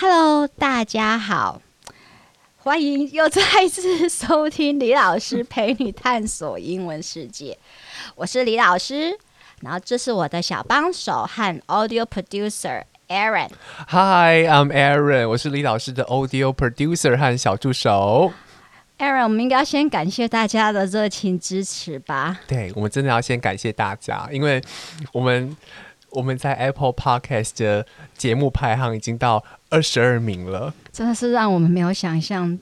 Hello，大家好，欢迎又再次收听李老师陪你探索英文世界。我是李老师，然后这是我的小帮手和 Audio Producer Aaron。Hi，I'm Aaron，我是李老师的 Audio Producer 和小助手。Aaron，我们应该要先感谢大家的热情支持吧？对，我们真的要先感谢大家，因为我们。我们在 Apple Podcast 的节目排行已经到二十二名了，真的是让我们没有想象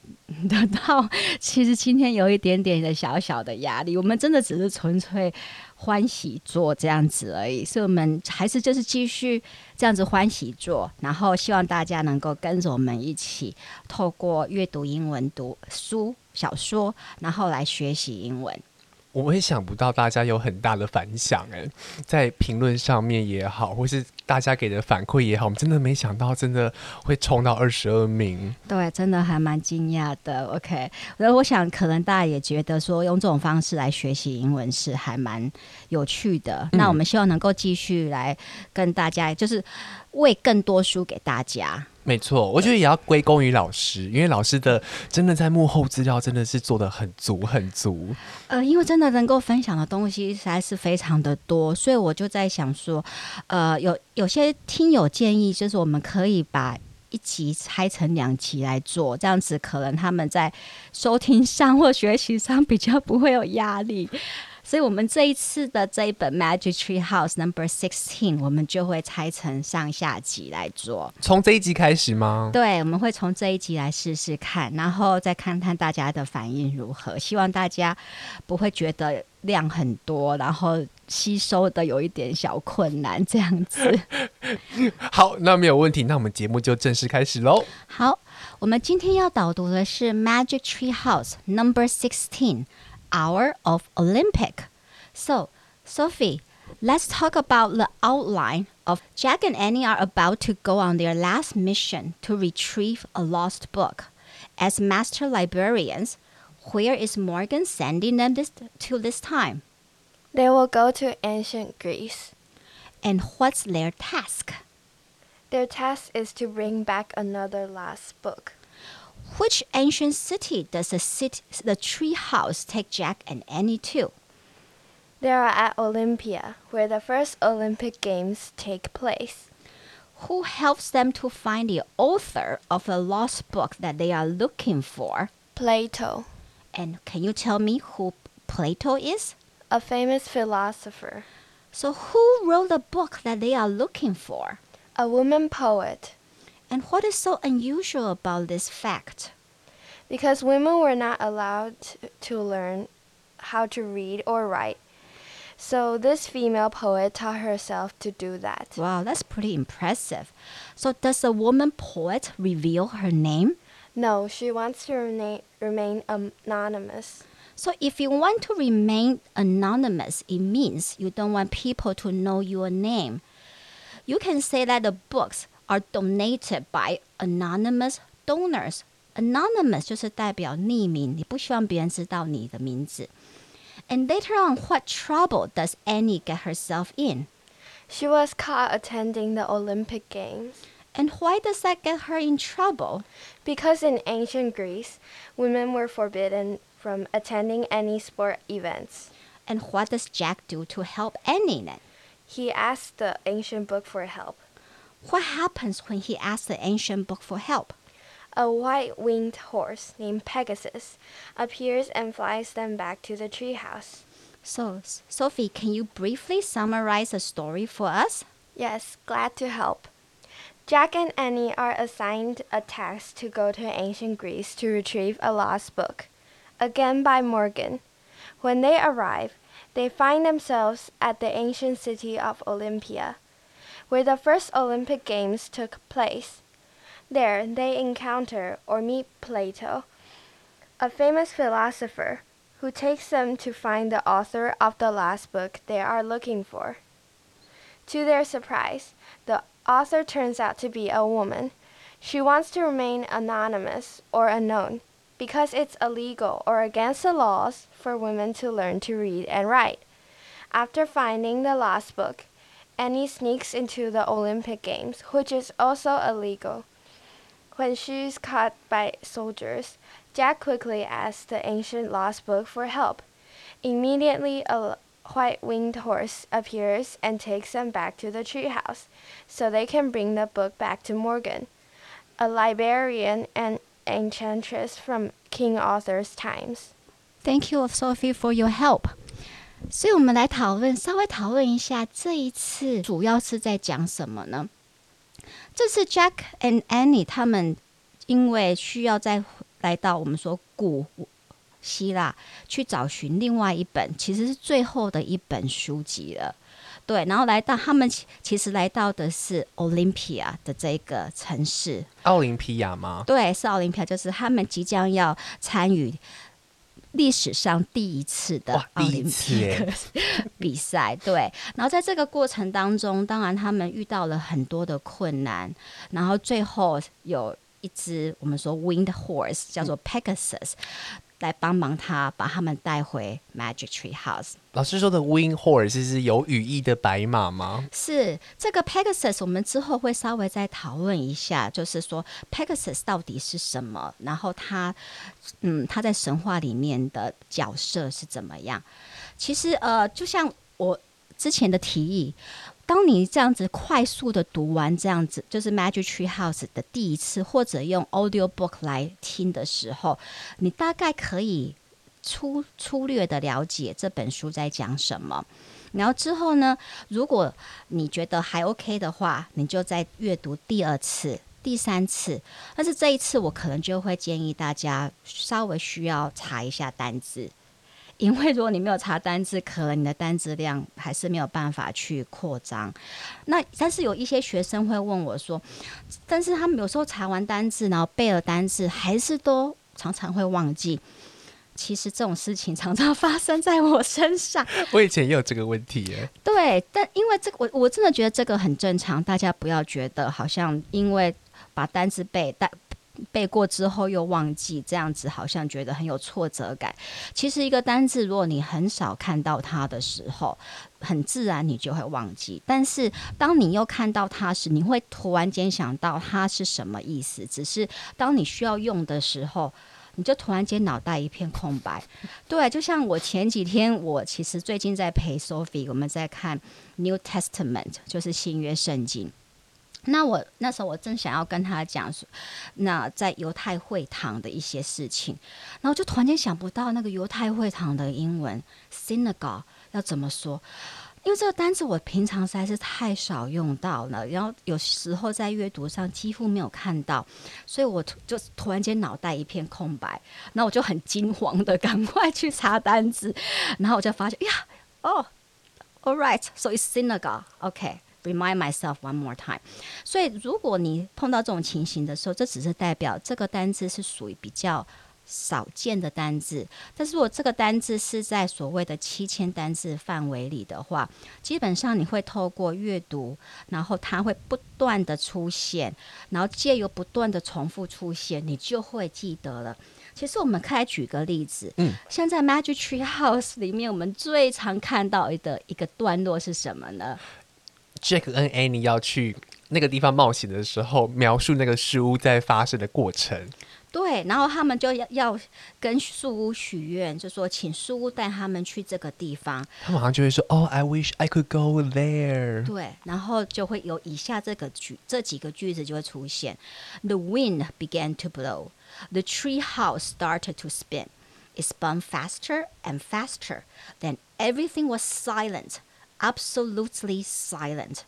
得到。其实今天有一点点的小小的压力，我们真的只是纯粹欢喜做这样子而已，所以我们还是就是继续这样子欢喜做，然后希望大家能够跟着我们一起透过阅读英文读书小说，然后来学习英文。我也想不到大家有很大的反响诶，在评论上面也好，或是大家给的反馈也好，我们真的没想到，真的会冲到二十二名。对，真的还蛮惊讶的。OK，然后我想可能大家也觉得说，用这种方式来学习英文是还蛮有趣的。嗯。那我们希望能够继续来跟大家，就是喂更多书给大家。没错，我觉得也要归功于老师，因为老师的真的在幕后资料真的是做的很足很足。呃，因为真的能够分享的东西实在是非常的多，所以我就在想说，呃，有有些听友建议，就是我们可以把一集拆成两集来做，这样子可能他们在收听上或学习上比较不会有压力。所以，我们这一次的这一本《Magic Tree House Number Sixteen》，我们就会拆成上下集来做。从这一集开始吗？对，我们会从这一集来试试看，然后再看看大家的反应如何。希望大家不会觉得量很多，然后吸收的有一点小困难这样子。好，那没有问题，那我们节目就正式开始喽。好，我们今天要导读的是《Magic Tree House Number Sixteen》。Hour of Olympic. So, Sophie, let's talk about the outline of Jack and Annie are about to go on their last mission to retrieve a lost book. As master librarians, where is Morgan sending them this, to this time? They will go to ancient Greece. And what's their task? Their task is to bring back another lost book. Which ancient city does the, city, the tree house take Jack and Annie to? They are at Olympia, where the first Olympic Games take place. Who helps them to find the author of the lost book that they are looking for? Plato. And can you tell me who Plato is? A famous philosopher. So, who wrote the book that they are looking for? A woman poet. And what is so unusual about this fact? Because women were not allowed to learn how to read or write. So this female poet taught herself to do that. Wow, that's pretty impressive. So does the woman poet reveal her name? No, she wants to remain, remain anonymous. So if you want to remain anonymous, it means you don't want people to know your name. You can say that the books are donated by anonymous donors. Anonymous 就是代表匿名，你不希望别人知道你的名字。And later on, what trouble does Annie get herself in? She was caught attending the Olympic Games. And why does that get her in trouble? Because in ancient Greece, women were forbidden from attending any sport events. And what does Jack do to help Annie then? He asks the ancient book for help. What happens when he asks the ancient book for help? A white winged horse named Pegasus appears and flies them back to the treehouse. So, Sophie, can you briefly summarize the story for us? Yes, glad to help. Jack and Annie are assigned a task to go to ancient Greece to retrieve a lost book, again by Morgan. When they arrive, they find themselves at the ancient city of Olympia where the first Olympic Games took place. There they encounter or meet Plato, a famous philosopher, who takes them to find the author of the last book they are looking for. To their surprise, the author turns out to be a woman. She wants to remain anonymous or unknown because it's illegal or against the laws for women to learn to read and write. After finding the lost book, Annie sneaks into the Olympic Games, which is also illegal. When she is caught by soldiers, Jack quickly asks the ancient lost book for help. Immediately, a white-winged horse appears and takes them back to the treehouse, so they can bring the book back to Morgan, a librarian and enchantress from King Arthur's times. Thank you, Sophie, for your help. 所以，我们来讨论，稍微讨论一下这一次主要是在讲什么呢？这次 Jack and Annie 他们因为需要再来到我们说古希腊去找寻另外一本，其实是最后的一本书籍了。对，然后来到他们其实来到的是 Olympia 的这个城市。奥林匹亚吗？对，是奥林匹亚，就是他们即将要参与。历史上第一次的奥林匹克 比赛，对。然后在这个过程当中，当然他们遇到了很多的困难，然后最后有一只我们说 winged horse 叫做 Pegasus。嗯来帮忙他把他们带回 Magic Tree House。老师说的 Winged Horse 是有羽翼的白马吗？是这个 Pegasus，我们之后会稍微再讨论一下，就是说 Pegasus 到底是什么，然后他，嗯，他在神话里面的角色是怎么样？其实，呃，就像我之前的提议。当你这样子快速的读完这样子，就是 Magic Tree House 的第一次，或者用 Audio Book 来听的时候，你大概可以粗粗略的了解这本书在讲什么。然后之后呢，如果你觉得还 OK 的话，你就再阅读第二次、第三次。但是这一次，我可能就会建议大家稍微需要查一下单字。因为如果你没有查单字，可能你的单字量还是没有办法去扩张。那但是有一些学生会问我说，但是他们有时候查完单字，然后背了单字，还是都常常会忘记。其实这种事情常常发生在我身上。我以前也有这个问题耶。对，但因为这个，我我真的觉得这个很正常，大家不要觉得好像因为把单字背带。背过之后又忘记，这样子好像觉得很有挫折感。其实一个单字，如果你很少看到它的时候，很自然你就会忘记。但是当你又看到它时，你会突然间想到它是什么意思。只是当你需要用的时候，你就突然间脑袋一片空白。对，就像我前几天，我其实最近在陪 Sophie，我们在看 New Testament，就是新约圣经。那我那时候我正想要跟他讲说，那在犹太会堂的一些事情，然后就突然间想不到那个犹太会堂的英文 synagogue 要怎么说，因为这个单词我平常实在是太少用到了，然后有时候在阅读上几乎没有看到，所以我就突然间脑袋一片空白，然后我就很惊慌的 赶快去查单词，然后我就发现呀，哦，all right，so it's synagogue，OK。Remind myself one more time。所以，如果你碰到这种情形的时候，这只是代表这个单字是属于比较少见的单字。但是，如果这个单字是在所谓的七千单字范围里的话，基本上你会透过阅读，然后它会不断的出现，然后借由不断的重复出现，你就会记得了。其实，我们可以举个例子，嗯，像在 Magic Tree House 里面，我们最常看到的一个段落是什么呢？Jack 跟 Annie 要去那个地方冒险的时候，描述那个树屋在发生的过程。对，然后他们就要要跟树屋许愿，就说请树屋带他们去这个地方。他马上就会说：“哦、oh,，I wish I could go there。”对，然后就会有以下这个句这几个句子就会出现：The wind began to blow, the tree house started to spin, it spun faster and faster, then everything was silent. Absolutely silent。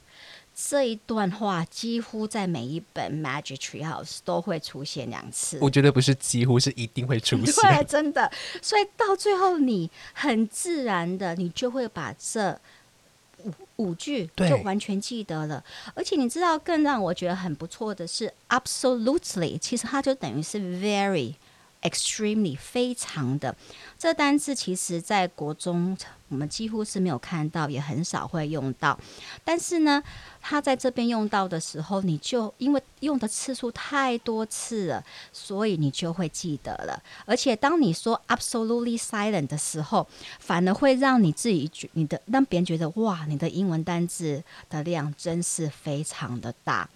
这一段话几乎在每一本 Magic Tree House 都会出现两次。我觉得不是几乎，是一定会出现。对，真的。所以到最后，你很自然的，你就会把这五五句就完全记得了。而且你知道，更让我觉得很不错的是，Absolutely，其实它就等于是 Very。Extremely 非常的，这单字其实在国中我们几乎是没有看到，也很少会用到。但是呢，它在这边用到的时候，你就因为用的次数太多次了，所以你就会记得了。而且当你说 absolutely silent 的时候，反而会让你自己觉你的让别人觉得哇，你的英文单字的量真是非常的大。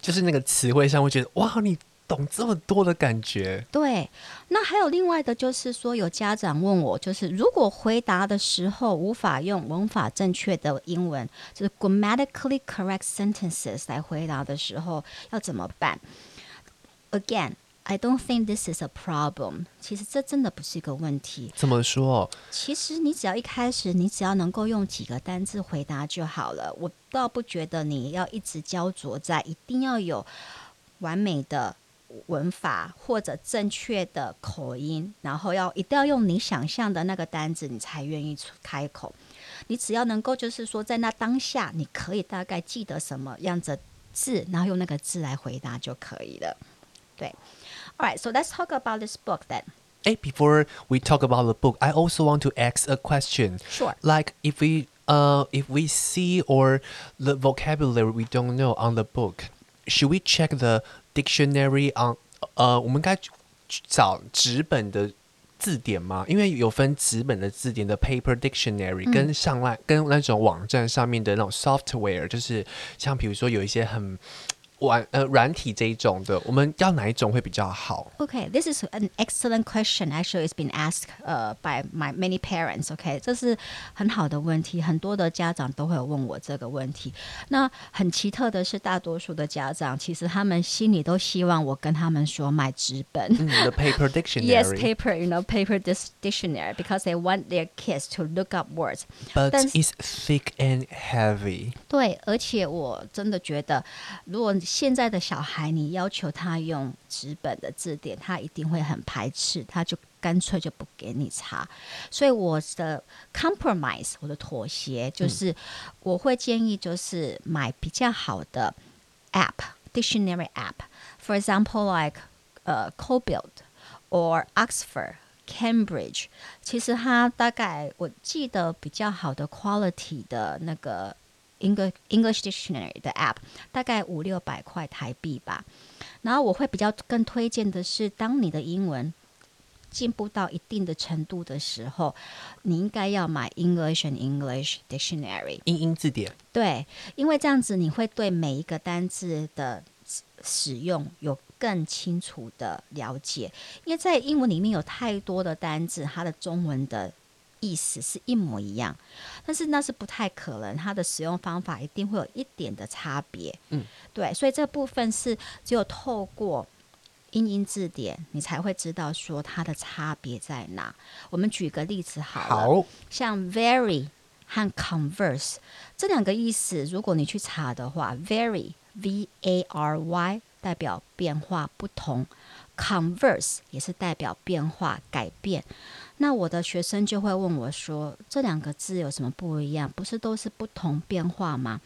就是那个词汇上会觉得哇，你。懂这么多的感觉。对，那还有另外的，就是说有家长问我，就是如果回答的时候无法用文法正确的英文，就是 grammatically correct sentences 来回答的时候，要怎么办？Again。I don't think this is a problem。其实这真的不是一个问题。怎么说？其实你只要一开始，你只要能够用几个单字回答就好了。我倒不觉得你要一直焦灼在一定要有完美的文法或者正确的口音，然后要一定要用你想象的那个单字，你才愿意开口。你只要能够就是说，在那当下，你可以大概记得什么样子字，然后用那个字来回答就可以了。对。All right, so let's talk about this book then. Hey, before we talk about the book, I also want to ask a question. Sure. Like if we uh if we see or the vocabulary we don't know on the book, should we check the dictionary on 呃，我们该去找纸本的字典吗？因为有分纸本的字典的 paper dictionary，跟上来、嗯、跟那种网站上面的那种 software，就是像比如说有一些很。软呃软体这一种的，我们要哪一种会比较好？Okay, this is an excellent question. Actually, it's been asked 呃、uh, by my many parents. Okay，这是很好的问题，很多的家长都会有问我这个问题。那很奇特的是，大多数的家长其实他们心里都希望我跟他们说买纸本。嗯、the paper dictionary. Yes, paper. You know, paper dictionary because they want their kids to look up words. But it's thick and heavy. 对，而且我真的觉得，如果 现在的小孩，你要求他用纸本的字典，他一定会很排斥，他就干脆就不给你查。所以我的 compromise，我的妥协就是，我会建议就是买比较好的 app，dictionary app，for example like 呃、uh, Cobuild or Oxford Cambridge，其实它大概我记得比较好的 quality 的那个。English English Dictionary 的 App 大概五六百块台币吧，然后我会比较更推荐的是，当你的英文进步到一定的程度的时候，你应该要买 English and English Dictionary 英英字典。对，因为这样子你会对每一个单字的使用有更清楚的了解，因为在英文里面有太多的单字，它的中文的。意思是一模一样，但是那是不太可能，它的使用方法一定会有一点的差别。嗯，对，所以这部分是只有透过英英字典，你才会知道说它的差别在哪。我们举个例子好了，好，像 very 和 converse 这两个意思，如果你去查的话，very v a r y 代表变化不同，converse 也是代表变化改变。那我的学生就会问我说：“这两个字有什么不一样？不是都是不同变化吗？”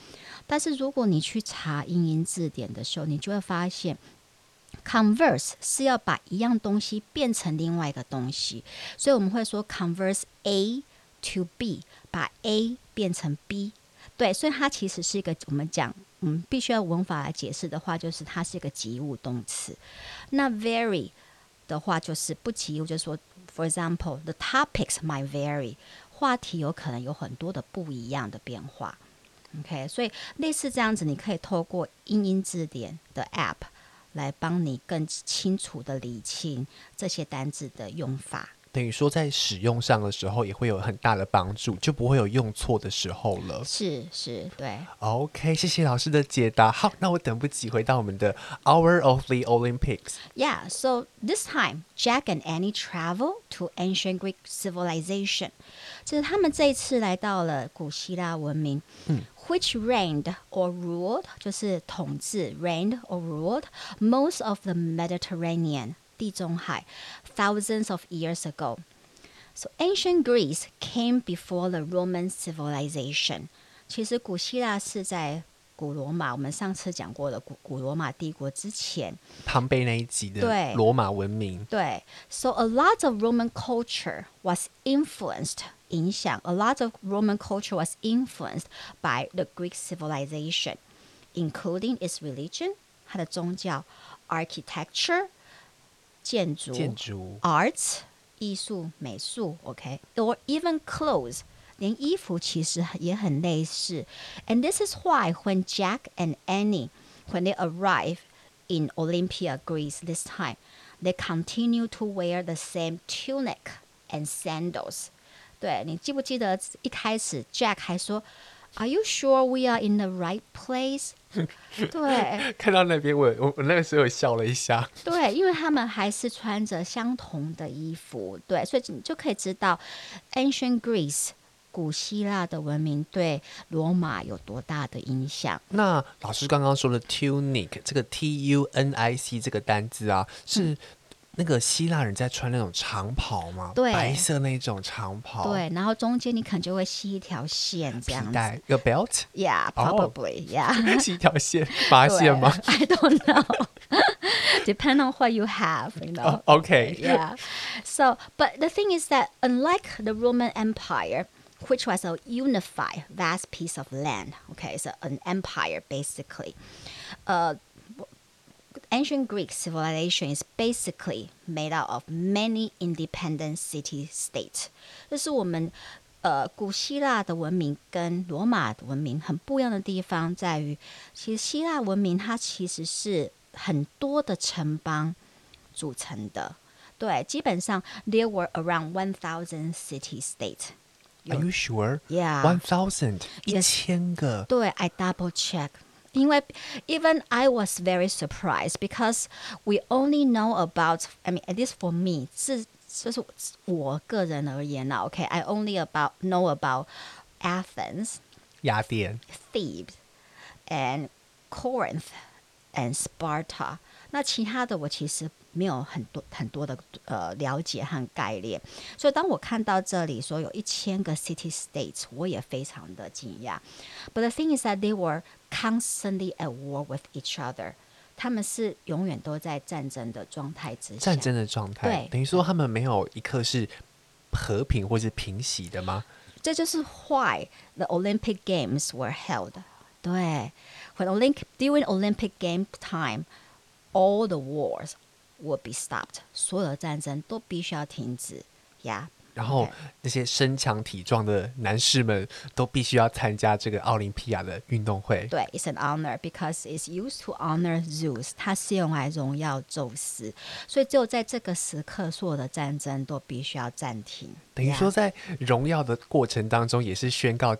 但是如果你去查英英字典的时候，你就会发现，converse 是要把一样东西变成另外一个东西，所以我们会说 converse A to B，把 A 变成 B。对，所以它其实是一个我们讲，我们必须要文法来解释的话，就是它是一个及物动词。那 vary 的话就是不及物，就是说。For example, the topics might vary. 话题有可能有很多的不一样的变化。OK，所以类似这样子，你可以透过英英字典的 App 来帮你更清楚的理清这些单字的用法。等于说，在使用上的时候也会有很大的帮助，就不会有用错的时候了。是是，对。OK，谢谢老师的解答。好，那我等不及回到我们的 Hour of the Olympics。Yeah, so this time Jack and Annie travel to ancient Greek civilization。就是他们这一次来到了古希腊文明。嗯。Which reigned or ruled，就是统治 reigned or ruled most of the Mediterranean。 地中海，thousands of years ago. So ancient Greece came before the Roman civilization. 其实古希腊是在古罗马，我们上次讲过的古古罗马帝国之前，庞贝那一集的罗马文明。对，对，So a lot of Roman culture was influenced 影响，a lot of Roman culture was influenced by the Greek civilization, including its religion 它的宗教，architecture。 建筑，建筑，arts，艺术、美术，OK，or even clothes，连衣服其实也很类似。And this is why when Jack and Annie when they arrive in Olympia, Greece this time, they continue to wear the same tunic and sandals. 对，你记不记得一开始 Jack 还说 ，Are you sure we are in the right place？对，看到那边我我我那个时候笑了一下。对，因为他们还是穿着相同的衣服，对，所以你就可以知道 Ancient Greece。古希腊的文明对罗马有多大的影响？那老师刚刚说的 tunic 这个 T U N I C 这个单字啊，是那个希腊人在穿那种长袍吗？对，白色那种长袍。对，然后中间你可能就会系一条线，这样子。皮带，a belt？Yeah，probably，yeah。系一条线，麻线吗？I don't know. Depend on what you have, you know. Okay. Yeah. So, but the thing is that unlike the Roman Empire. which was a unified vast piece of land. Okay, it's a, an empire basically. Uh, ancient Greek civilization is basically made out of many independent city states. 这是我们呃古希腊的文明跟罗马的文明很不一样的地方，在于其实希腊文明它其实是很多的城邦组成的。对，基本上 there were around one thousand city states. Are you sure? Yeah. One thousand. 一千个。对，I double check， 因为 even I was very surprised because we only know about. I mean, at least for me，是就是我个人而言啦。OK，I only about know about Athens，雅典，Thebes and Corinth and Sparta。那其他的我其实。没有很多很多的呃了解和概念，所以当我看到这里说有一千个 city states，我也非常的惊讶。But the thing is that they were constantly at war with each other，他们是永远都在战争的状态之下。战争的状态，对，等于说他们没有一刻是和平或是平息的吗？这就是 why the Olympic Games were held。对，when Olympic during Olympic game time，all the wars。Would be stopped，所有的战争都必须要停止呀。Yeah, 然后那些身强体壮的男士们都必须要参加这个奥林匹亚的运动会。对，It's an honor because it's used to honor Zeus，它是用来荣耀宙斯，所以只有在这个时刻，所有的战争都必须要暂停。等于说，在荣耀的过程当中，也是宣告。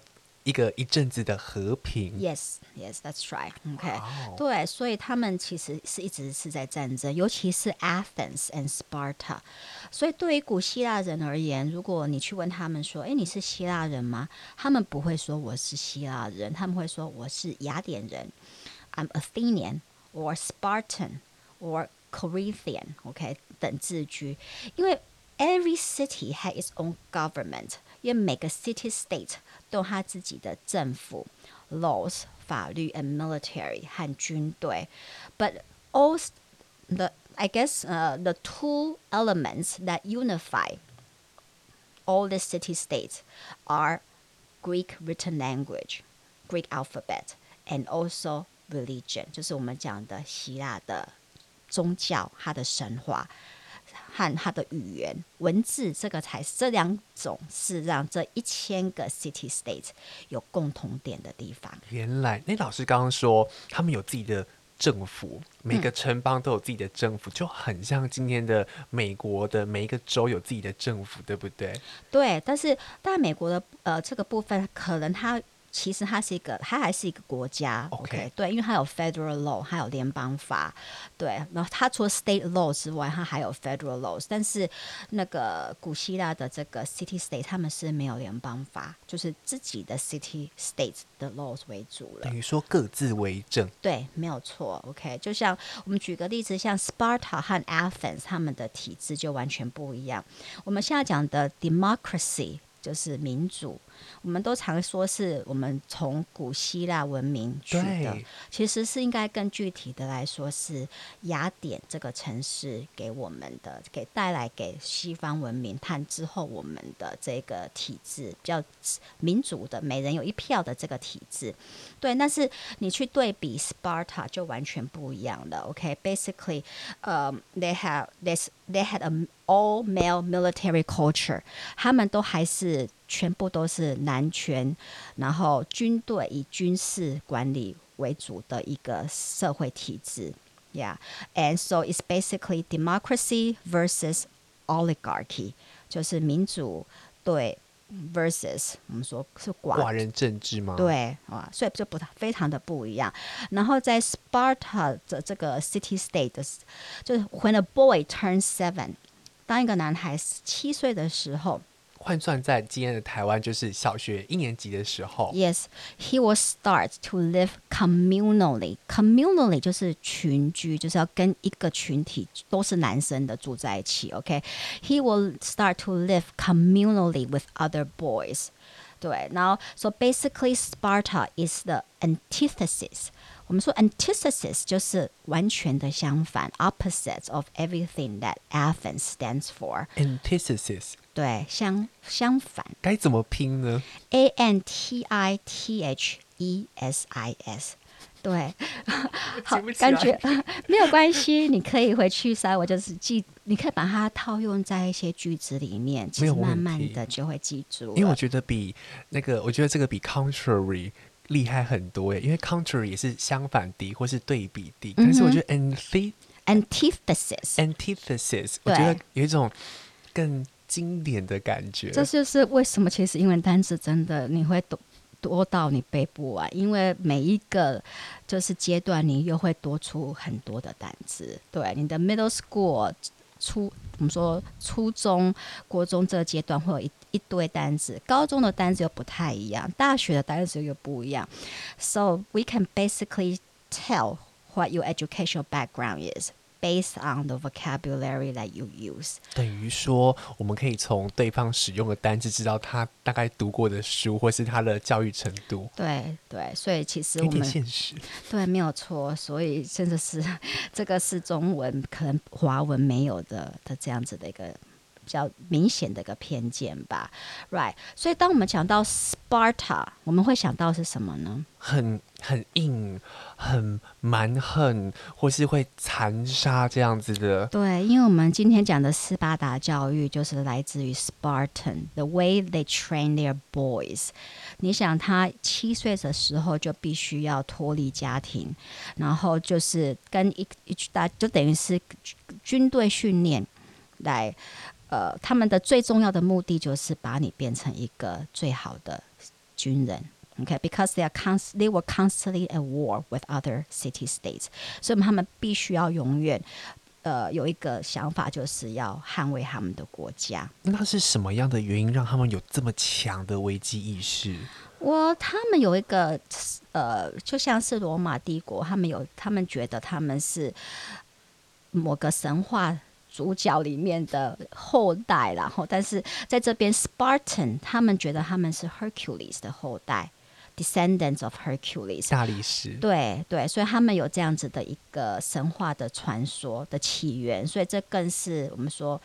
一个一阵子的和平。Yes, yes, that's right. OK. 对，所以他们其实是一直是在战争，尤其是 Athens and Sparta。所以对于古希腊人而言，如果你去问他们说：“诶，你是希腊人吗？”他们不会说我是希腊人，他们会说我是雅典人。I'm Athenian or Spartan or Corinthian. OK，等字句，因为 every city has its own government，因为每个 city state。都他自己的政府、laws、法律 and military 和军队，but all the I guess uh the two elements that unify all the city states are Greek written language, Greek alphabet, and also religion，就是我们讲的希腊的宗教，它的神话。 和它的语言文字，这个才是这两种是让这一千个 city states 有共同点的地方。原来那老师刚刚说他们有自己的政府，每个城邦都有自己的政府，嗯、就很像今天的美国的每一个州有自己的政府，对不对？对，但是但美国的呃这个部分可能它。其实它是一个，它还是一个国家。OK，, okay 对，因为它有 federal law，还有联邦法。对，然后它除了 state law 之外，它还有 federal laws。但是那个古希腊的这个 city state，他们是没有联邦法，就是自己的 city states 的 laws 为主了。等于说各自为政。对，没有错。OK，就像我们举个例子，像 Sparta 和 Athens，他们的体制就完全不一样。我们现在讲的 democracy 就是民主。我们都常说是我们从古希腊文明取的，其实是应该更具体的来说是雅典这个城市给我们的，给带来给西方文明，探之后我们的这个体制比较民主的，每人有一票的这个体制。对，但是你去对比 Sparta 就完全不一样了。OK，basically，呃，they have this they had a all male military culture，他们都还是。全部都是男权，然后军队以军事管理为主的一个社会体制 Yeah, and so it's basically democracy versus oligarchy，就是民主对 versus 我们说是寡寡人政治吗？对啊，所以就不非常的不一样。然后在 Sparta 的这个 city state 的，就是 when a boy turns seven，当一个男孩七岁的时候。换算在今天的台湾，就是小学一年级的时候。Yes, he will start to live communally. Communally 就是群居，就是要跟一个群体都是男生的住在一起。OK, he will start to live communally with other boys. 对，然后 so basically Sparta is the antithesis. 我们说 antithesis 就是完全的相反，opposites of everything that Athens stands for。antithesis 对，相相反。该怎么拼呢？A N T I T H E S I S。对，好，感觉没有关系，你可以回去稍微就是记，你可以把它套用在一些句子里面，其实慢慢的就会记住。因为我觉得比那个，我觉得这个比 contrary。厉害很多耶，因为 contrary 也是相反的或是对比的，嗯、但是我觉得 antith antithesis antithesis，我觉得有一种更经典的感觉。这就是为什么其实英文单词真的你会多多到你背不完，因为每一个就是阶段你又会多出很多的单词。对，你的 middle school 初我们说初中、国中这个阶段会有一。一堆单子，高中的单子又不太一样，大学的单子又不一样。So we can basically tell what your educational background is based on the vocabulary that you use。等于说，我们可以从对方使用的单字知道他大概读过的书，或是他的教育程度。对对，所以其实我们现实对没有错，所以真的是这个是中文可能华文没有的的这样子的一个。比较明显的一个偏见吧，right？所以当我们讲到 Sparta，我们会想到是什么呢？很很硬、很蛮横，或是会残杀这样子的。对，因为我们今天讲的斯巴达教育就是来自于 Spartan，the way they train their boys。你想，他七岁的时候就必须要脱离家庭，然后就是跟一一大，就等于是军队训练来。呃，他们的最重要的目的就是把你变成一个最好的军人，OK？Because、they are const they were constantly at war with other city states，所以他们必须要永远呃有一个想法，就是要捍卫他们的国家。那是什么样的原因让他们有这么强的危机意识？我他们有一个呃，就像是罗马帝国，他们有他们觉得他们是某个神话。主角里面的后代，然后但是在这边，Spartan 他们觉得他们是 Hercules 的后代，descendants of Hercules，大力士。对对，所以他们有这样子的一个神话的传说的起源，所以这更是我们说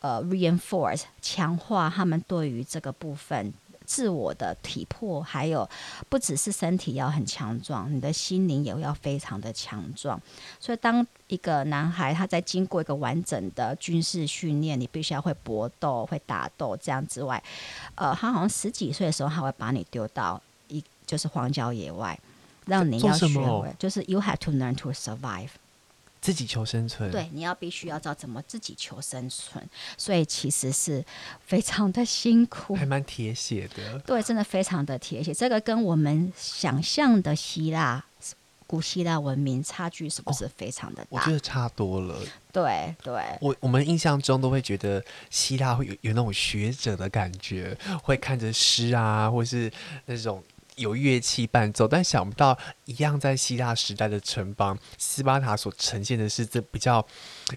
呃 reinforce 强化他们对于这个部分。自我的体魄，还有不只是身体要很强壮，你的心灵也要非常的强壮。所以，当一个男孩他在经过一个完整的军事训练，你必须要会搏斗、会打斗这样之外，呃，他好像十几岁的时候，他会把你丢到一就是荒郊野外，让你要学会，就是 you have to learn to survive。自己求生存，对，你要必须要知道怎么自己求生存，所以其实是非常的辛苦，还蛮铁血的。对，真的非常的铁血。这个跟我们想象的希腊古希腊文明差距是不是非常的大？哦，我觉得差多了。对对，我我们印象中都会觉得希腊会有有那种学者的感觉，会看着诗啊，或是那种。有乐器伴奏，但想不到一样在希腊时代的城邦斯巴达所呈现的是这比较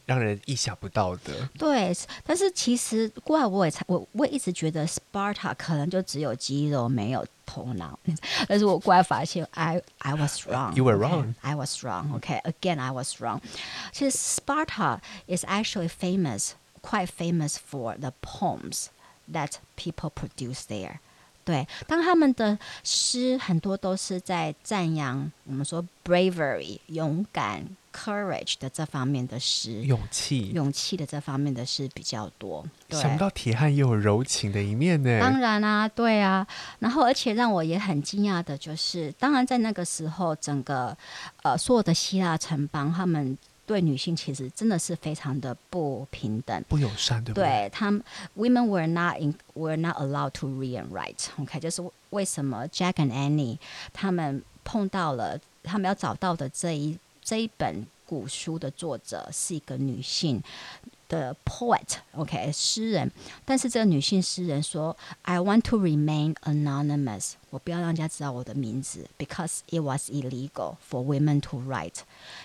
让人意想不到的。对，但是其实过来我也我我也一直觉得 Sparta 可能就只有肌肉没有头脑，但是我过来发现 I I was wrong. You were wrong. Okay? I was wrong. Okay, again I was wrong. 其实 Sparta is actually famous, quite famous for the poems that people produce there. 对，当他们的诗很多都是在赞扬我们说 bravery 勇敢。Courage 的这方面的诗，勇气，勇气的这方面的诗比较多。想不到铁汉也有柔情的一面呢。当然啊，对啊。然后，而且让我也很惊讶的就是，当然在那个时候，整个呃所有的希腊城邦，他们对女性其实真的是非常的不平等、不友善，对不对？对他们，women were not in, were not allowed to read and write。OK，就是为什么 Jack and Annie 他们碰到了，他们要找到的这一。这一本古书的作者是一个女性的 poet，OK，okay，诗人。但是这个女性诗人说：“I want to remain anonymous，我不要让人家知道我的名字，because it was illegal for women to write。”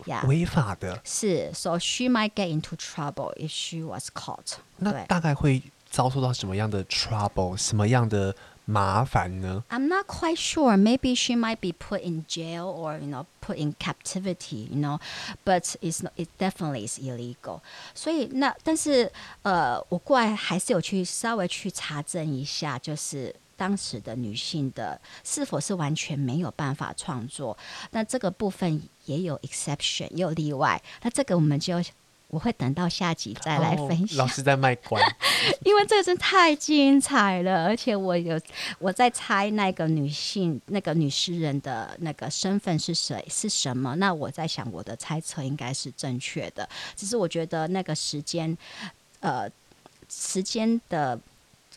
呀，违法的。是，so she might get into trouble if she was caught。那大概会遭受到什么样的 trouble？什么样的？ 麻烦呢？I'm not quite sure. Maybe she might be put in jail or you know put in captivity. You know, but it's not, it definitely is illegal. 所以那但是呃，我过来还是有去稍微去查证一下，就是当时的女性的是否是完全没有办法创作。那这个部分也有 exception，也有例外。那这个我们就。 我会等到下集再来分享。哦、老师在卖关，因为这个真太精彩了，而且我有我在猜那个女性那个女诗人的那个身份是谁是什么？那我在想我的猜测应该是正确的，只是我觉得那个时间，呃，时间的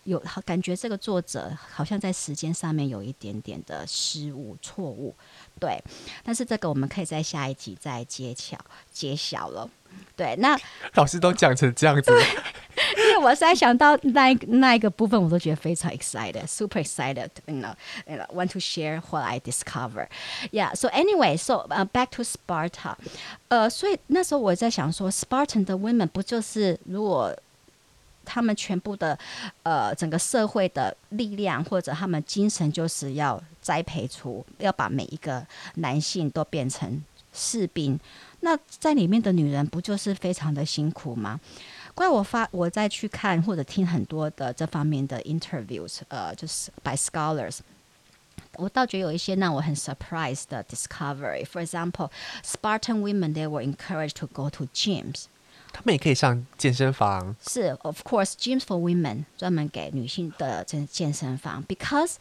有感觉这个作者好像在时间上面有一点点的失误错误，对。但是这个我们可以在下一集再揭晓揭晓了。对，那老师都讲成这样子，因为我现在想到那那一个部分，我都觉得非常 excited，super excited，you know，you know, want to share what I discover。Yeah，so anyway，so、uh, back to Sparta，呃，所以那时候我在想说，Spartan 的 women 不就是如果他们全部的呃整个社会的力量或者他们精神就是要栽培出，要把每一个男性都变成士兵。那在里面的女人不就是非常的辛苦吗？怪我发我再去看或者听很多的这方面的 interviews，呃，就是 by scholars，我倒觉得有一些让我很 surprised 的 discovery。For example, Spartan women they were encouraged to go to gyms，他们也可以上健身房。是，of course, gyms for women 专门给女性的健健身房。Because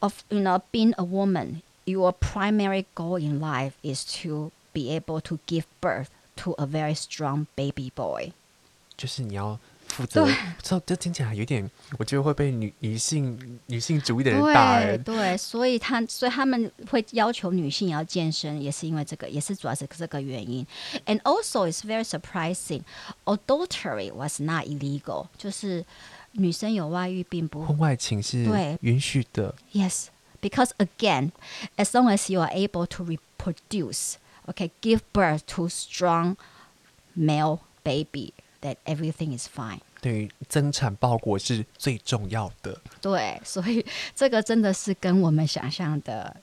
of you know being a woman, your primary goal in life is to be able to give birth to a very strong baby boy，就是你要负责。这这听起来有点，我觉得会被女女性女性主义的人打。对对，所以他所以他们会要求女性要健身，也是因为这个，也是主要是这个原因。And also, it's very surprising, adultery was not illegal，就是女生有外遇并不婚外情是对允许的。Yes, because again, as long as you are able to reproduce. Okay, give birth to strong male baby, that everything is fine. 对，增产报国是最重要的。对，所以这个真的是跟我们想象的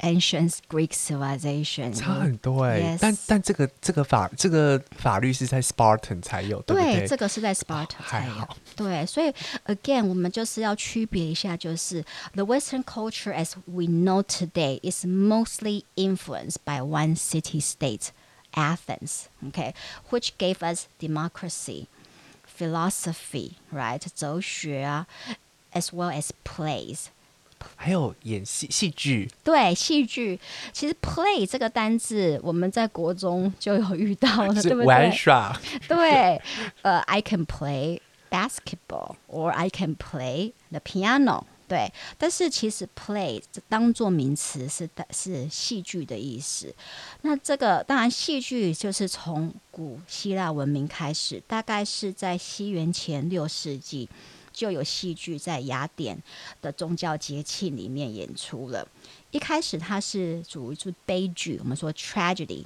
ancient Greek civilization 差很多哎、欸。Yes. 但但这个这个法这个法律是在 Spartan 才有，对不对？对，这个是在 Spartan 才有。哦、对，所以 again，我们就是要区别一下，就是 the Western culture as we know today is mostly influenced by one city-state, Athens, okay, which gave us democracy, philosophy, right，哲学啊，as well as plays。 还有演戏戏剧，对戏剧，其实 play 这个单字我们在国中就有遇到了，对不对？玩耍，对，呃、uh,，I can play basketball or I can play the piano，对。但是其实 play 当做名词是是戏剧的意思。那这个当然戏剧就是从古希腊文明开始，大概是在西元前六世纪。就有戏剧在雅典的宗教节庆里面演出了。一开始它是属于是悲剧，我们说 tragedy，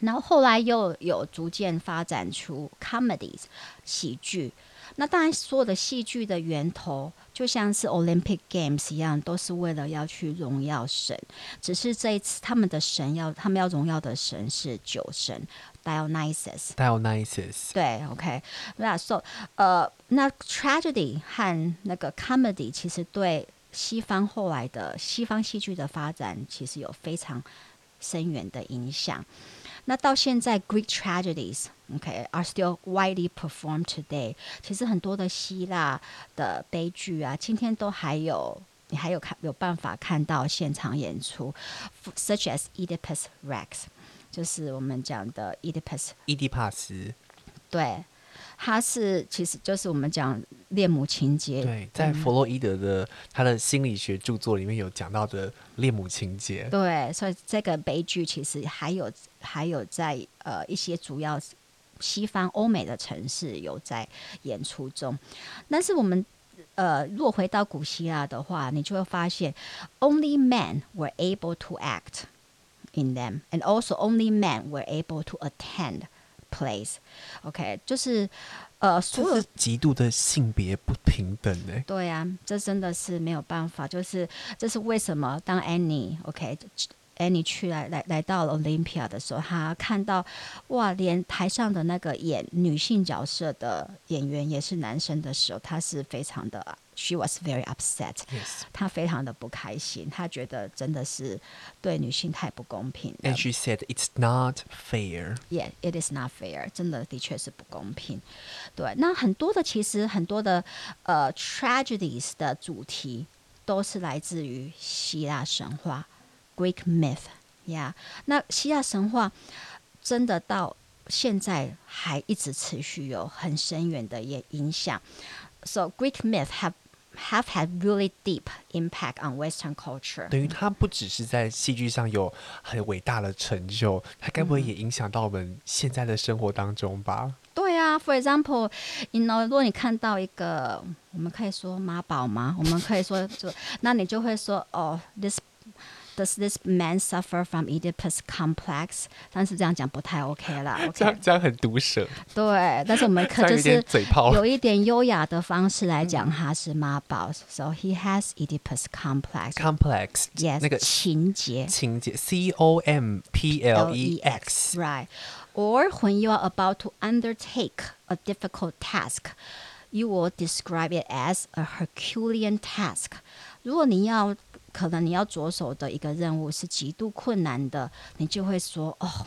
然后后来又有逐渐发展出 comedies 喜剧。那当然，所有的戏剧的源头就像是 Olympic Games 一样，都是为了要去荣耀神。只是这一次，他们的神要他们要荣耀的神是酒神 Dionysus。Dionysus。对，OK。那 so 呃，那 tragedy 和那个 comedy 其实对 西方后来的西方戏剧的发展，其实有非常深远的影响。那到现在，Greek tragedies，OK，are still widely performed today。其实很多的希腊的悲剧啊，今天都还有，你还有看有办法看到现场演出，such as Oedipus Rex， 就是我们讲的伊底帕斯，对。他是其实就是我们讲恋母情节，对，在弗洛伊德的他的心理学著作里面有讲到的恋母情节，对，所以这个悲剧其实还有还有在呃一些主要西方欧美的城市有在演出中，但是我们呃如果回到古希腊的话，你就会发现 only men were able to act in them, and also only men were able to attend. Place，OK，okay，就是呃，所有极度的性别不平等呢。对呀，啊，这真的是没有办法，就是这是为什么当 Annie，OK。 Okay, Annie 去来来来到了 Olympia 的时候，他看到哇，连台上的那个演女性角色的演员也是男生的时候，他是非常的，She was very upset，他.非常的不开心，他觉得真的是对女性太不公平。And she said it's not fair. Yeah, it is not fair. 真的的确是不公平。对，那很多的其实很多的呃 tragedies 的主题都是来自于希腊神话。Greek myth，呀、yeah，那希腊神话真的到现在还一直持续有很深远的也影响。So Greek myth have have had really deep impact on Western culture。等于它不只是在戏剧上有很伟大的成就，它该不会也影响到我们现在的生活当中吧？嗯、对啊，For example，you know，如果你看到一个，我们可以说妈宝吗？我们可以说就，那你就会说哦，this。Does this man suffer from Oedipus complex？但是这样讲不太 OK 啦。Okay? 这样这样很毒舌。对，但是我们可就是有一点优雅的方式来讲，他是妈宝。So he has Oedipus complex。Complex，yes，那个情节。情节，C O M P L E X。Right。Or when you are about to undertake a difficult task, you will describe it as a Herculean task。如果你要 可能你要着手的一个任务是极度困难的，你就会说：“哦，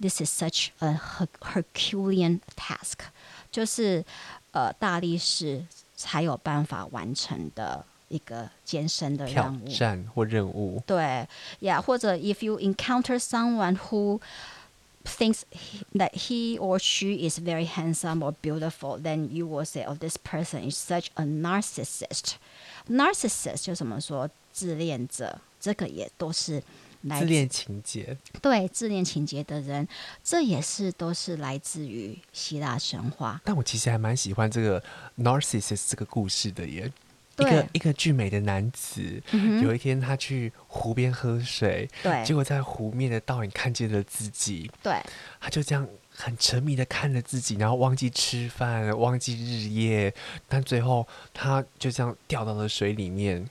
this is such a Herculean task，就是呃大力士才有办法完成的一个艰深的任务、挑战或任务。”对呀，yeah, 或者 if you encounter someone who thinks that he or she is very handsome or beautiful, then you will say, "Oh, this person is such a narcissist." Narcissist 就怎么说？ 自恋者，这个也都是来自自恋情节。对，自恋情节的人，这也是都是来自于希腊神话。但我其实还蛮喜欢这个 Narcissus 这个故事的耶。一个一个俊美的男子，嗯、有一天他去湖边喝水，对，结果在湖面的倒影看见了自己，对，他就这样很沉迷的看着自己，然后忘记吃饭，忘记日夜，但最后他就这样掉到了水里面。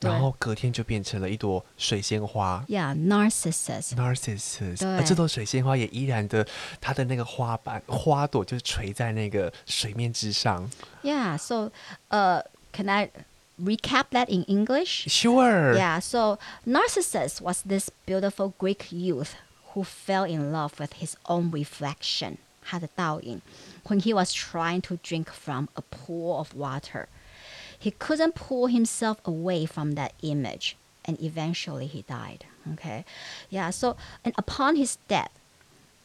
然后隔天就变成了一朵水仙花。Yeah, Narcissus. Narcissus. 对。而这朵水仙花也依然的，它的那个花瓣、花朵就是垂在那个水面之上。Yeah. So, uh, can I recap that in English? Sure. Yeah. So, Narcissus was this beautiful Greek youth who fell in love with his own reflection. 他的倒影。When he was trying to drink from a pool of water. He couldn't pull himself away from that image, and eventually he died. Okay, yeah. So, and upon his death,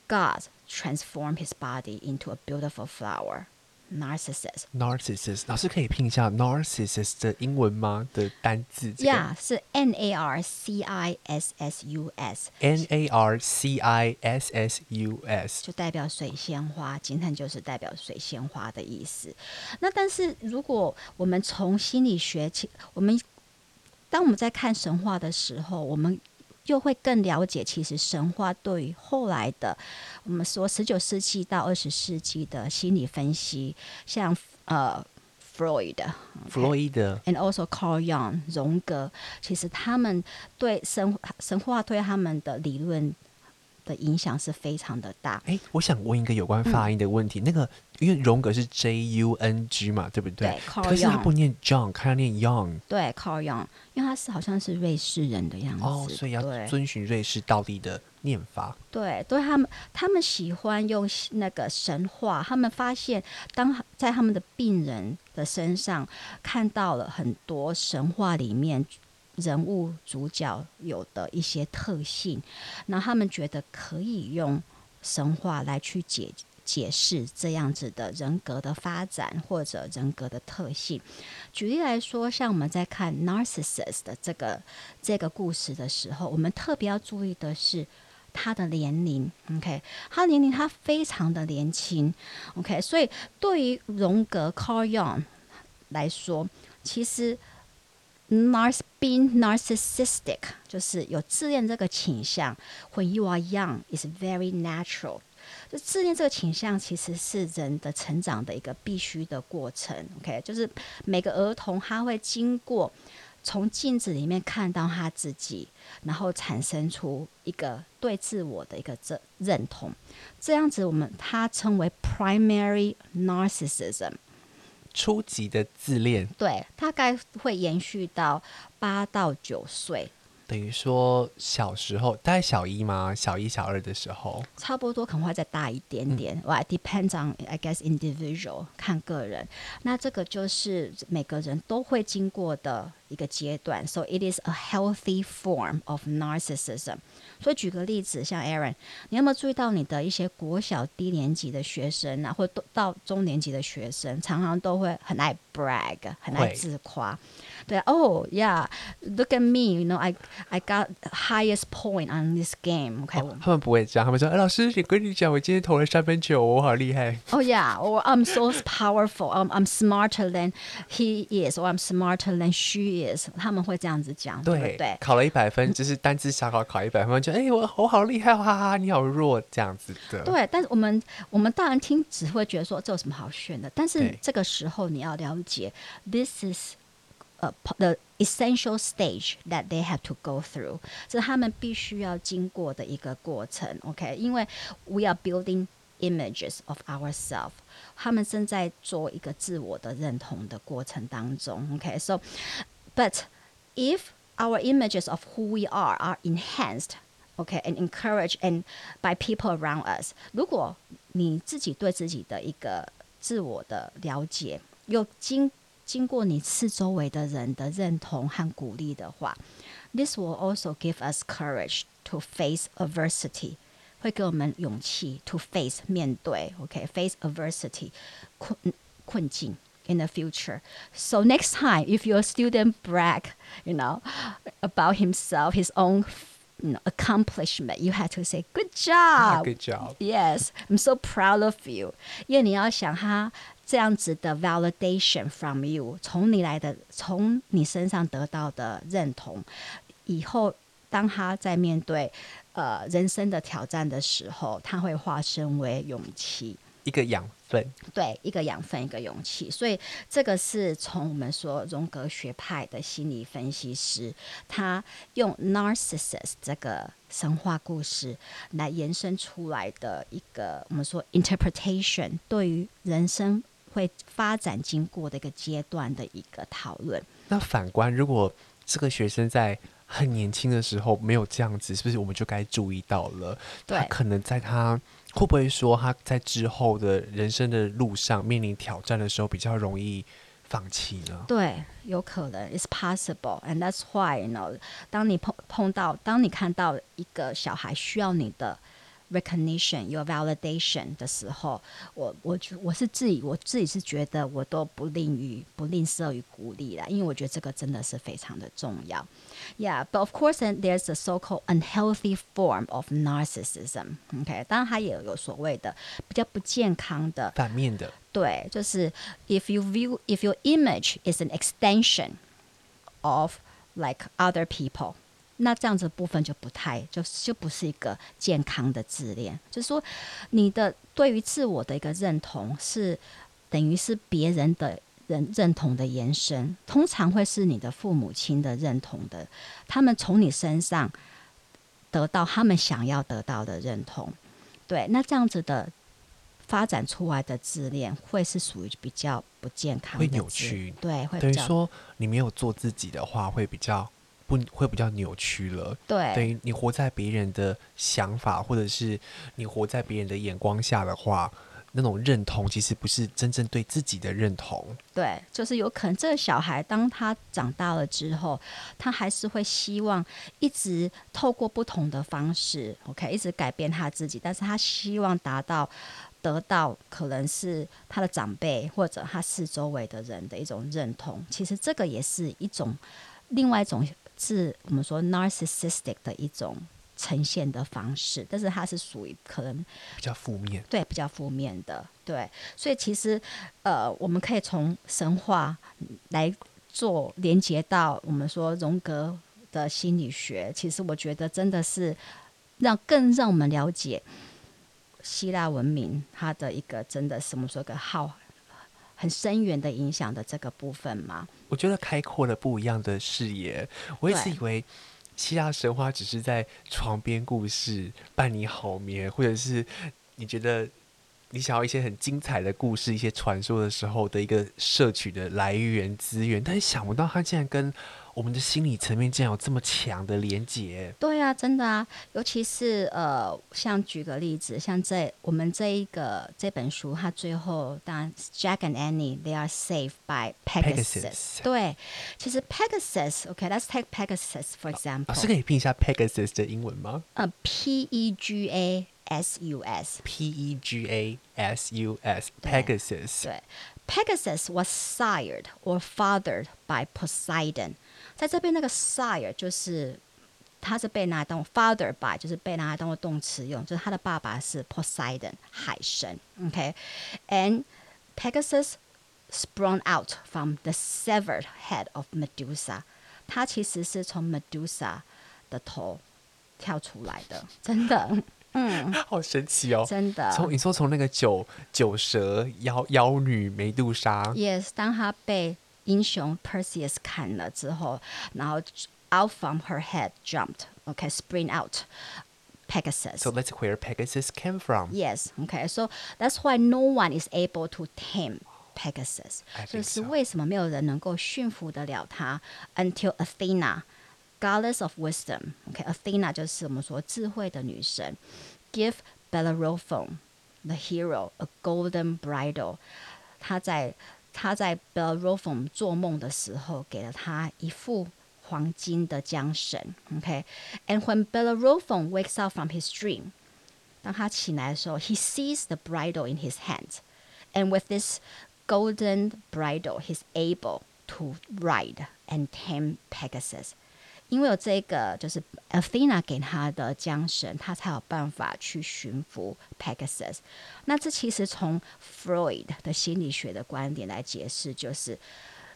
God transformed his body into a beautiful flower. Narcissus. Narcissus，老师可以拼一下 Narcissus 的英文吗？的单字？Yeah，是 N A R C I S S U S。N A R C I S S U S 就代表水仙花，金藤就是代表水仙花的意思。那但是如果我们从心理学起，我们当我们在看神话的时候，我们就会更了解，其实神话对于后来的我们说十九世纪到二十世纪的心理分析，像呃弗洛伊德、弗洛伊德，and also Carl Jung 荣格，其实他们对神神话对他们的理论的影响是非常的大。哎，我想问一个有关发音的问题，嗯、那个因为荣格是 J U N G 嘛，对不对？对，可是他不念 John，他要念 Young。对，Carl Young，因为他是好像是瑞士人的样子，哦，所以要遵循瑞士道地的念法。对，对他们，他们喜欢用那个神话。他们发现，当在他们的病人的身上看到了很多神话里面。人物主角有的一些特性，那他们觉得可以用神话来去解解释这样子的人格的发展或者人格的特性。举例来说，像我们在看 Narcissus 的这个这个故事的时候，我们特别要注意的是他的年龄。OK，他的年龄他非常的年轻。OK，所以对于荣格 Carl Jung 来说，其实。Nars being narcissistic 就是有自恋这个倾向。When you are young, is very natural。就自恋这个倾向其实是人的成长的一个必须的过程。OK，就是每个儿童他会经过从镜子里面看到他自己，然后产生出一个对自我的一个认认同。这样子我们他称为 primary narcissism。初级的自恋，对，大概会延续到八到九岁。等于说小时候，大概小一吗？小一、小二的时候，差不多可能会再大一点点。It depends on, I guess, individual，看个人。那这个就是每个人都会经过的一个阶段。So it is a healthy form of narcissism. 所以举个例子，像 Aaron，你有没有注意到你的一些国小低年级的学生啊，或到中年级的学生，常常都会很爱 brag，很爱自夸。对，Oh yeah，look at me，you know，I I got highest point on this game。OK，他们不会这样，他们说：“哎，老师，你跟你讲，我今天投了三分球，我好厉害。” Oh yeah，or I'm so powerful，I'm I'm smarter than he is，or I'm smarter than she is。他们会这样子讲，对不对？考了一百分，就是单字小考考一百分，就哎，我我好厉害，哈哈，你好弱，这样子的。对，但是我们我们大人听只会觉得说这有什么好炫的，但是这个时候你要了解，This is。 呃、uh,，the essential stage that they have to go through，这是他们必须要经过的一个过程。OK，因为 we are building images of ourselves，他们正在做一个自我的认同的过程当中。OK，so but if our images of who we are are enhanced，OK，and encouraged and by people around us，如果你自己对自己的一个自我的了解又经 经过你四周围的人的认同和鼓励的话，this will also give us courage to face adversity，会给我们勇气 to face 面对，OK，face、okay? adversity 困困境 in the future。So next time if your student brag，you know about himself his own you know, accomplishment, you have to say good job. Good job. Yes, I'm so proud of you. 因为你要想他。 这样子的 validation from you，从你来的，从你身上得到的认同，以后当他在面对呃人生的挑战的时候，他会化身为勇气，一个养分。对，一个养分，一个勇气。所以这个是从我们说荣格学派的心理分析师，他用 Narcissus 这个神话故事来延伸出来的一个我们说 interpretation，对于人生。会发展经过的一个阶段的一个讨论。那反观，如果这个学生在很年轻的时候没有这样子，是不是我们就该注意到了？对，他可能在他会不会说他在之后的人生的路上面临挑战的时候比较容易放弃呢？对，有可能，It's possible，and that's why you know，当你碰碰到，当你看到一个小孩需要你的。recognition your validation 的时候，我我觉我是自己我自己是觉得我都不吝于不吝啬于鼓励啦，因为我觉得这个真的是非常的重要。Yeah，but of course there's a so-called unhealthy form of narcissism。OK，当然它也有所谓的比较不健康的反面的，对，就是 if you view if your image is an extension of like other people。 那这样子部分就不太，就就不是一个健康的自恋。就是说，你的对于自我的一个认同是等于是别人的人认同的延伸，通常会是你的父母亲的认同的，他们从你身上得到他们想要得到的认同。对，那这样子的发展出来的自恋，会是属于比较不健康的，会扭曲。对，会等于说你没有做自己的话，会比较不会比较扭曲了。对，等于你活在别人的想法，或者是你活在别人的眼光下的话。那种认同其实不是真正对自己的认同，对，就是有可能这个小孩当他长大了之后，他还是会希望一直透过不同的方式，OK，一直改变他自己，但是他希望达到得到可能是他的长辈或者他四周围的人的一种认同。其实这个也是一种另外一种是我们说 narcissistic 的一种。呈现的方式，但是它是属于可能比较负面，对，比较负面的，对，所以其实呃，我们可以从神话来做连接到我们说荣格的心理学。其实我觉得真的是让更让我们了解希腊文明它的一个真的什么说个好很深远的影响的这个部分吗。我觉得开阔了不一样的视野，我一直以为。希腊神话只是在床边故事伴你好眠，或者是你觉得你想要一些很精彩的故事、一些传说的时候的一个摄取的来源资源，但是想不到它竟然跟我们的心理层面竟然有这么强的连结。对啊，真的啊，尤其是呃，像举个例子，像这我们这一个这本书，它最后当然 Jack and Annie they are saved by Pegasus。Pegasus 对，其实 Pegasus，OK，let's、okay, take Pegasus for example。老师可以拼一下 Pegasus 的英文吗？呃、uh,，P E G A S U S。P E G A S U S。Pegasus。对 ，Pegasus was sired or fathered by Poseidon。在这边，那个 sire 就是，他是被拿来当 father by，就是被拿来当做动词用，就是他的爸爸是 Poseidon 海神，OK，and Pegasus sprung out from the severed head of Medusa，他其实是从 Medusa 的头跳出来的，真的， 嗯，好神奇哦，真的，从你说从那个九九蛇妖妖女梅杜莎，yes，当他被英雄 Perseus 砍了之后，然后 out from her head jumped, okay, spring out Pegasus. So that's where Pegasus came from. Yes, okay, so that's why no one is able to tame Pegasus. 就 so. 是为什么没有人能够驯服得了他？Until Athena, goddess of wisdom, okay, Athena 就是我们说智慧的女神，give Bellerophon, the hero, a golden bridle. 她在他在 Bellerophon 做梦的时候，给了他一副黄金的缰绳。OK，and、okay? when Bellerophon wakes up from his dream，当他醒来的时候，he sees the bridle in his hands，and with this golden bridle，he's able to ride and tame Pegasus。 因为有这个，就是 Athena 给他的缰绳，他才有办法去驯服 Pegasus。那这其实从 Freud 的心理学的观点来解释，就是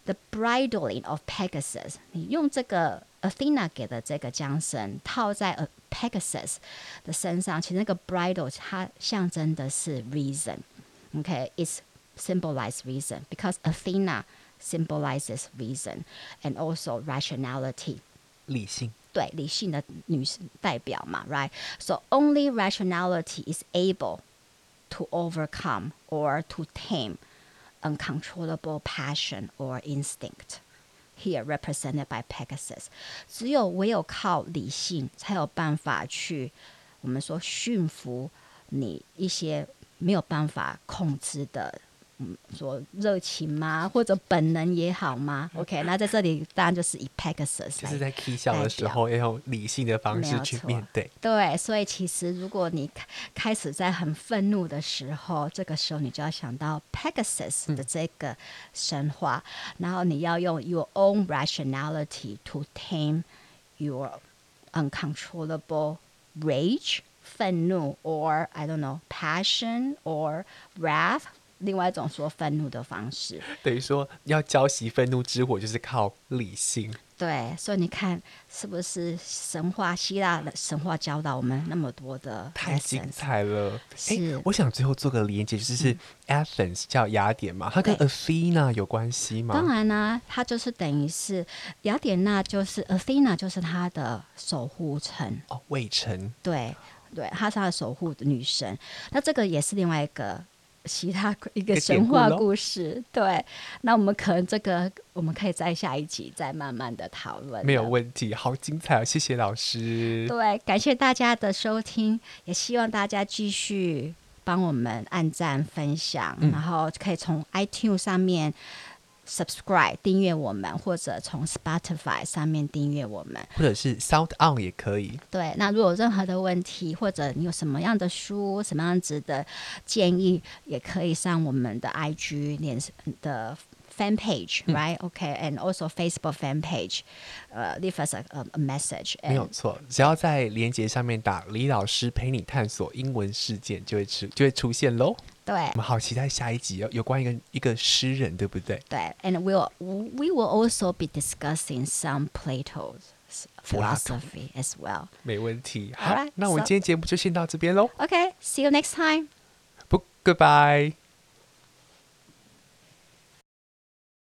the bridling of Pegasus。你用这个 Athena 给的这个缰绳套在 Pegasus 的身上，其实那个 bridle 它象征的是 reason。OK，it's symbolize reason because Athena symbolizes reason and also rationality。理性，对，理性的女性代表嘛，right？So only rationality is able to overcome or to tame uncontrollable passion or instinct. Here represented by Pegasus，只有唯有靠理性才有办法去我们说驯服你一些没有办法控制的。 嗯，说热情吗？或者本能也好吗？OK，那在这里当然就是以 Pegasus，就是在 k 笑的时候要用理性的方式去面对。对，所以其实如果你开始在很愤怒的时候，这个时候你就要想到 Pegasus 的这个神话，嗯、然后你要用 your own rationality to tame your uncontrollable rage，愤怒，or I don't know passion or wrath。另外一种说愤怒的方式。等于说要浇熄愤怒之火，就是靠理性。对，所以你看，是不是神话希腊的神话教导我们那么多的？太精彩了！是，我想最后做个连接，就是是 Athens 叫雅典嘛，它跟 Athena 有关系吗？当然啦、啊，它就是等于是雅典娜，就是 Athena，就是它的守护城哦，卫城。对对，她是她的守护女神。那这个也是另外一个。其他一个神话故事，对，那我们可能这个我们可以在下一集再慢慢的讨论。没有问题，好精彩哦！谢谢老师。对，感谢大家的收听，也希望大家继续帮我们按赞、分享，嗯、然后可以从 iTunes 上面。Subscribe 订阅我们，或者从 Spotify 上面订阅我们，或者是 Sound On 也可以。对，那如果有任何的问题，或者你有什么样的书、什么样子的建议，也可以上我们的 IG 脸的 fan page，right？OK，and、also Facebook fan page，呃、uh,，leave us a, a message。没有错，只要在连接上面打“李老师陪你探索英文事件”，就会出就会出现喽。对，我们好期待下一集有有关一个一个诗人，对不对？对，and we'll we will also be discussing some Plato's philosophy as well。没问题。好那我们今天节目就先到这边喽。OK，see、you next time。不，Goodbye。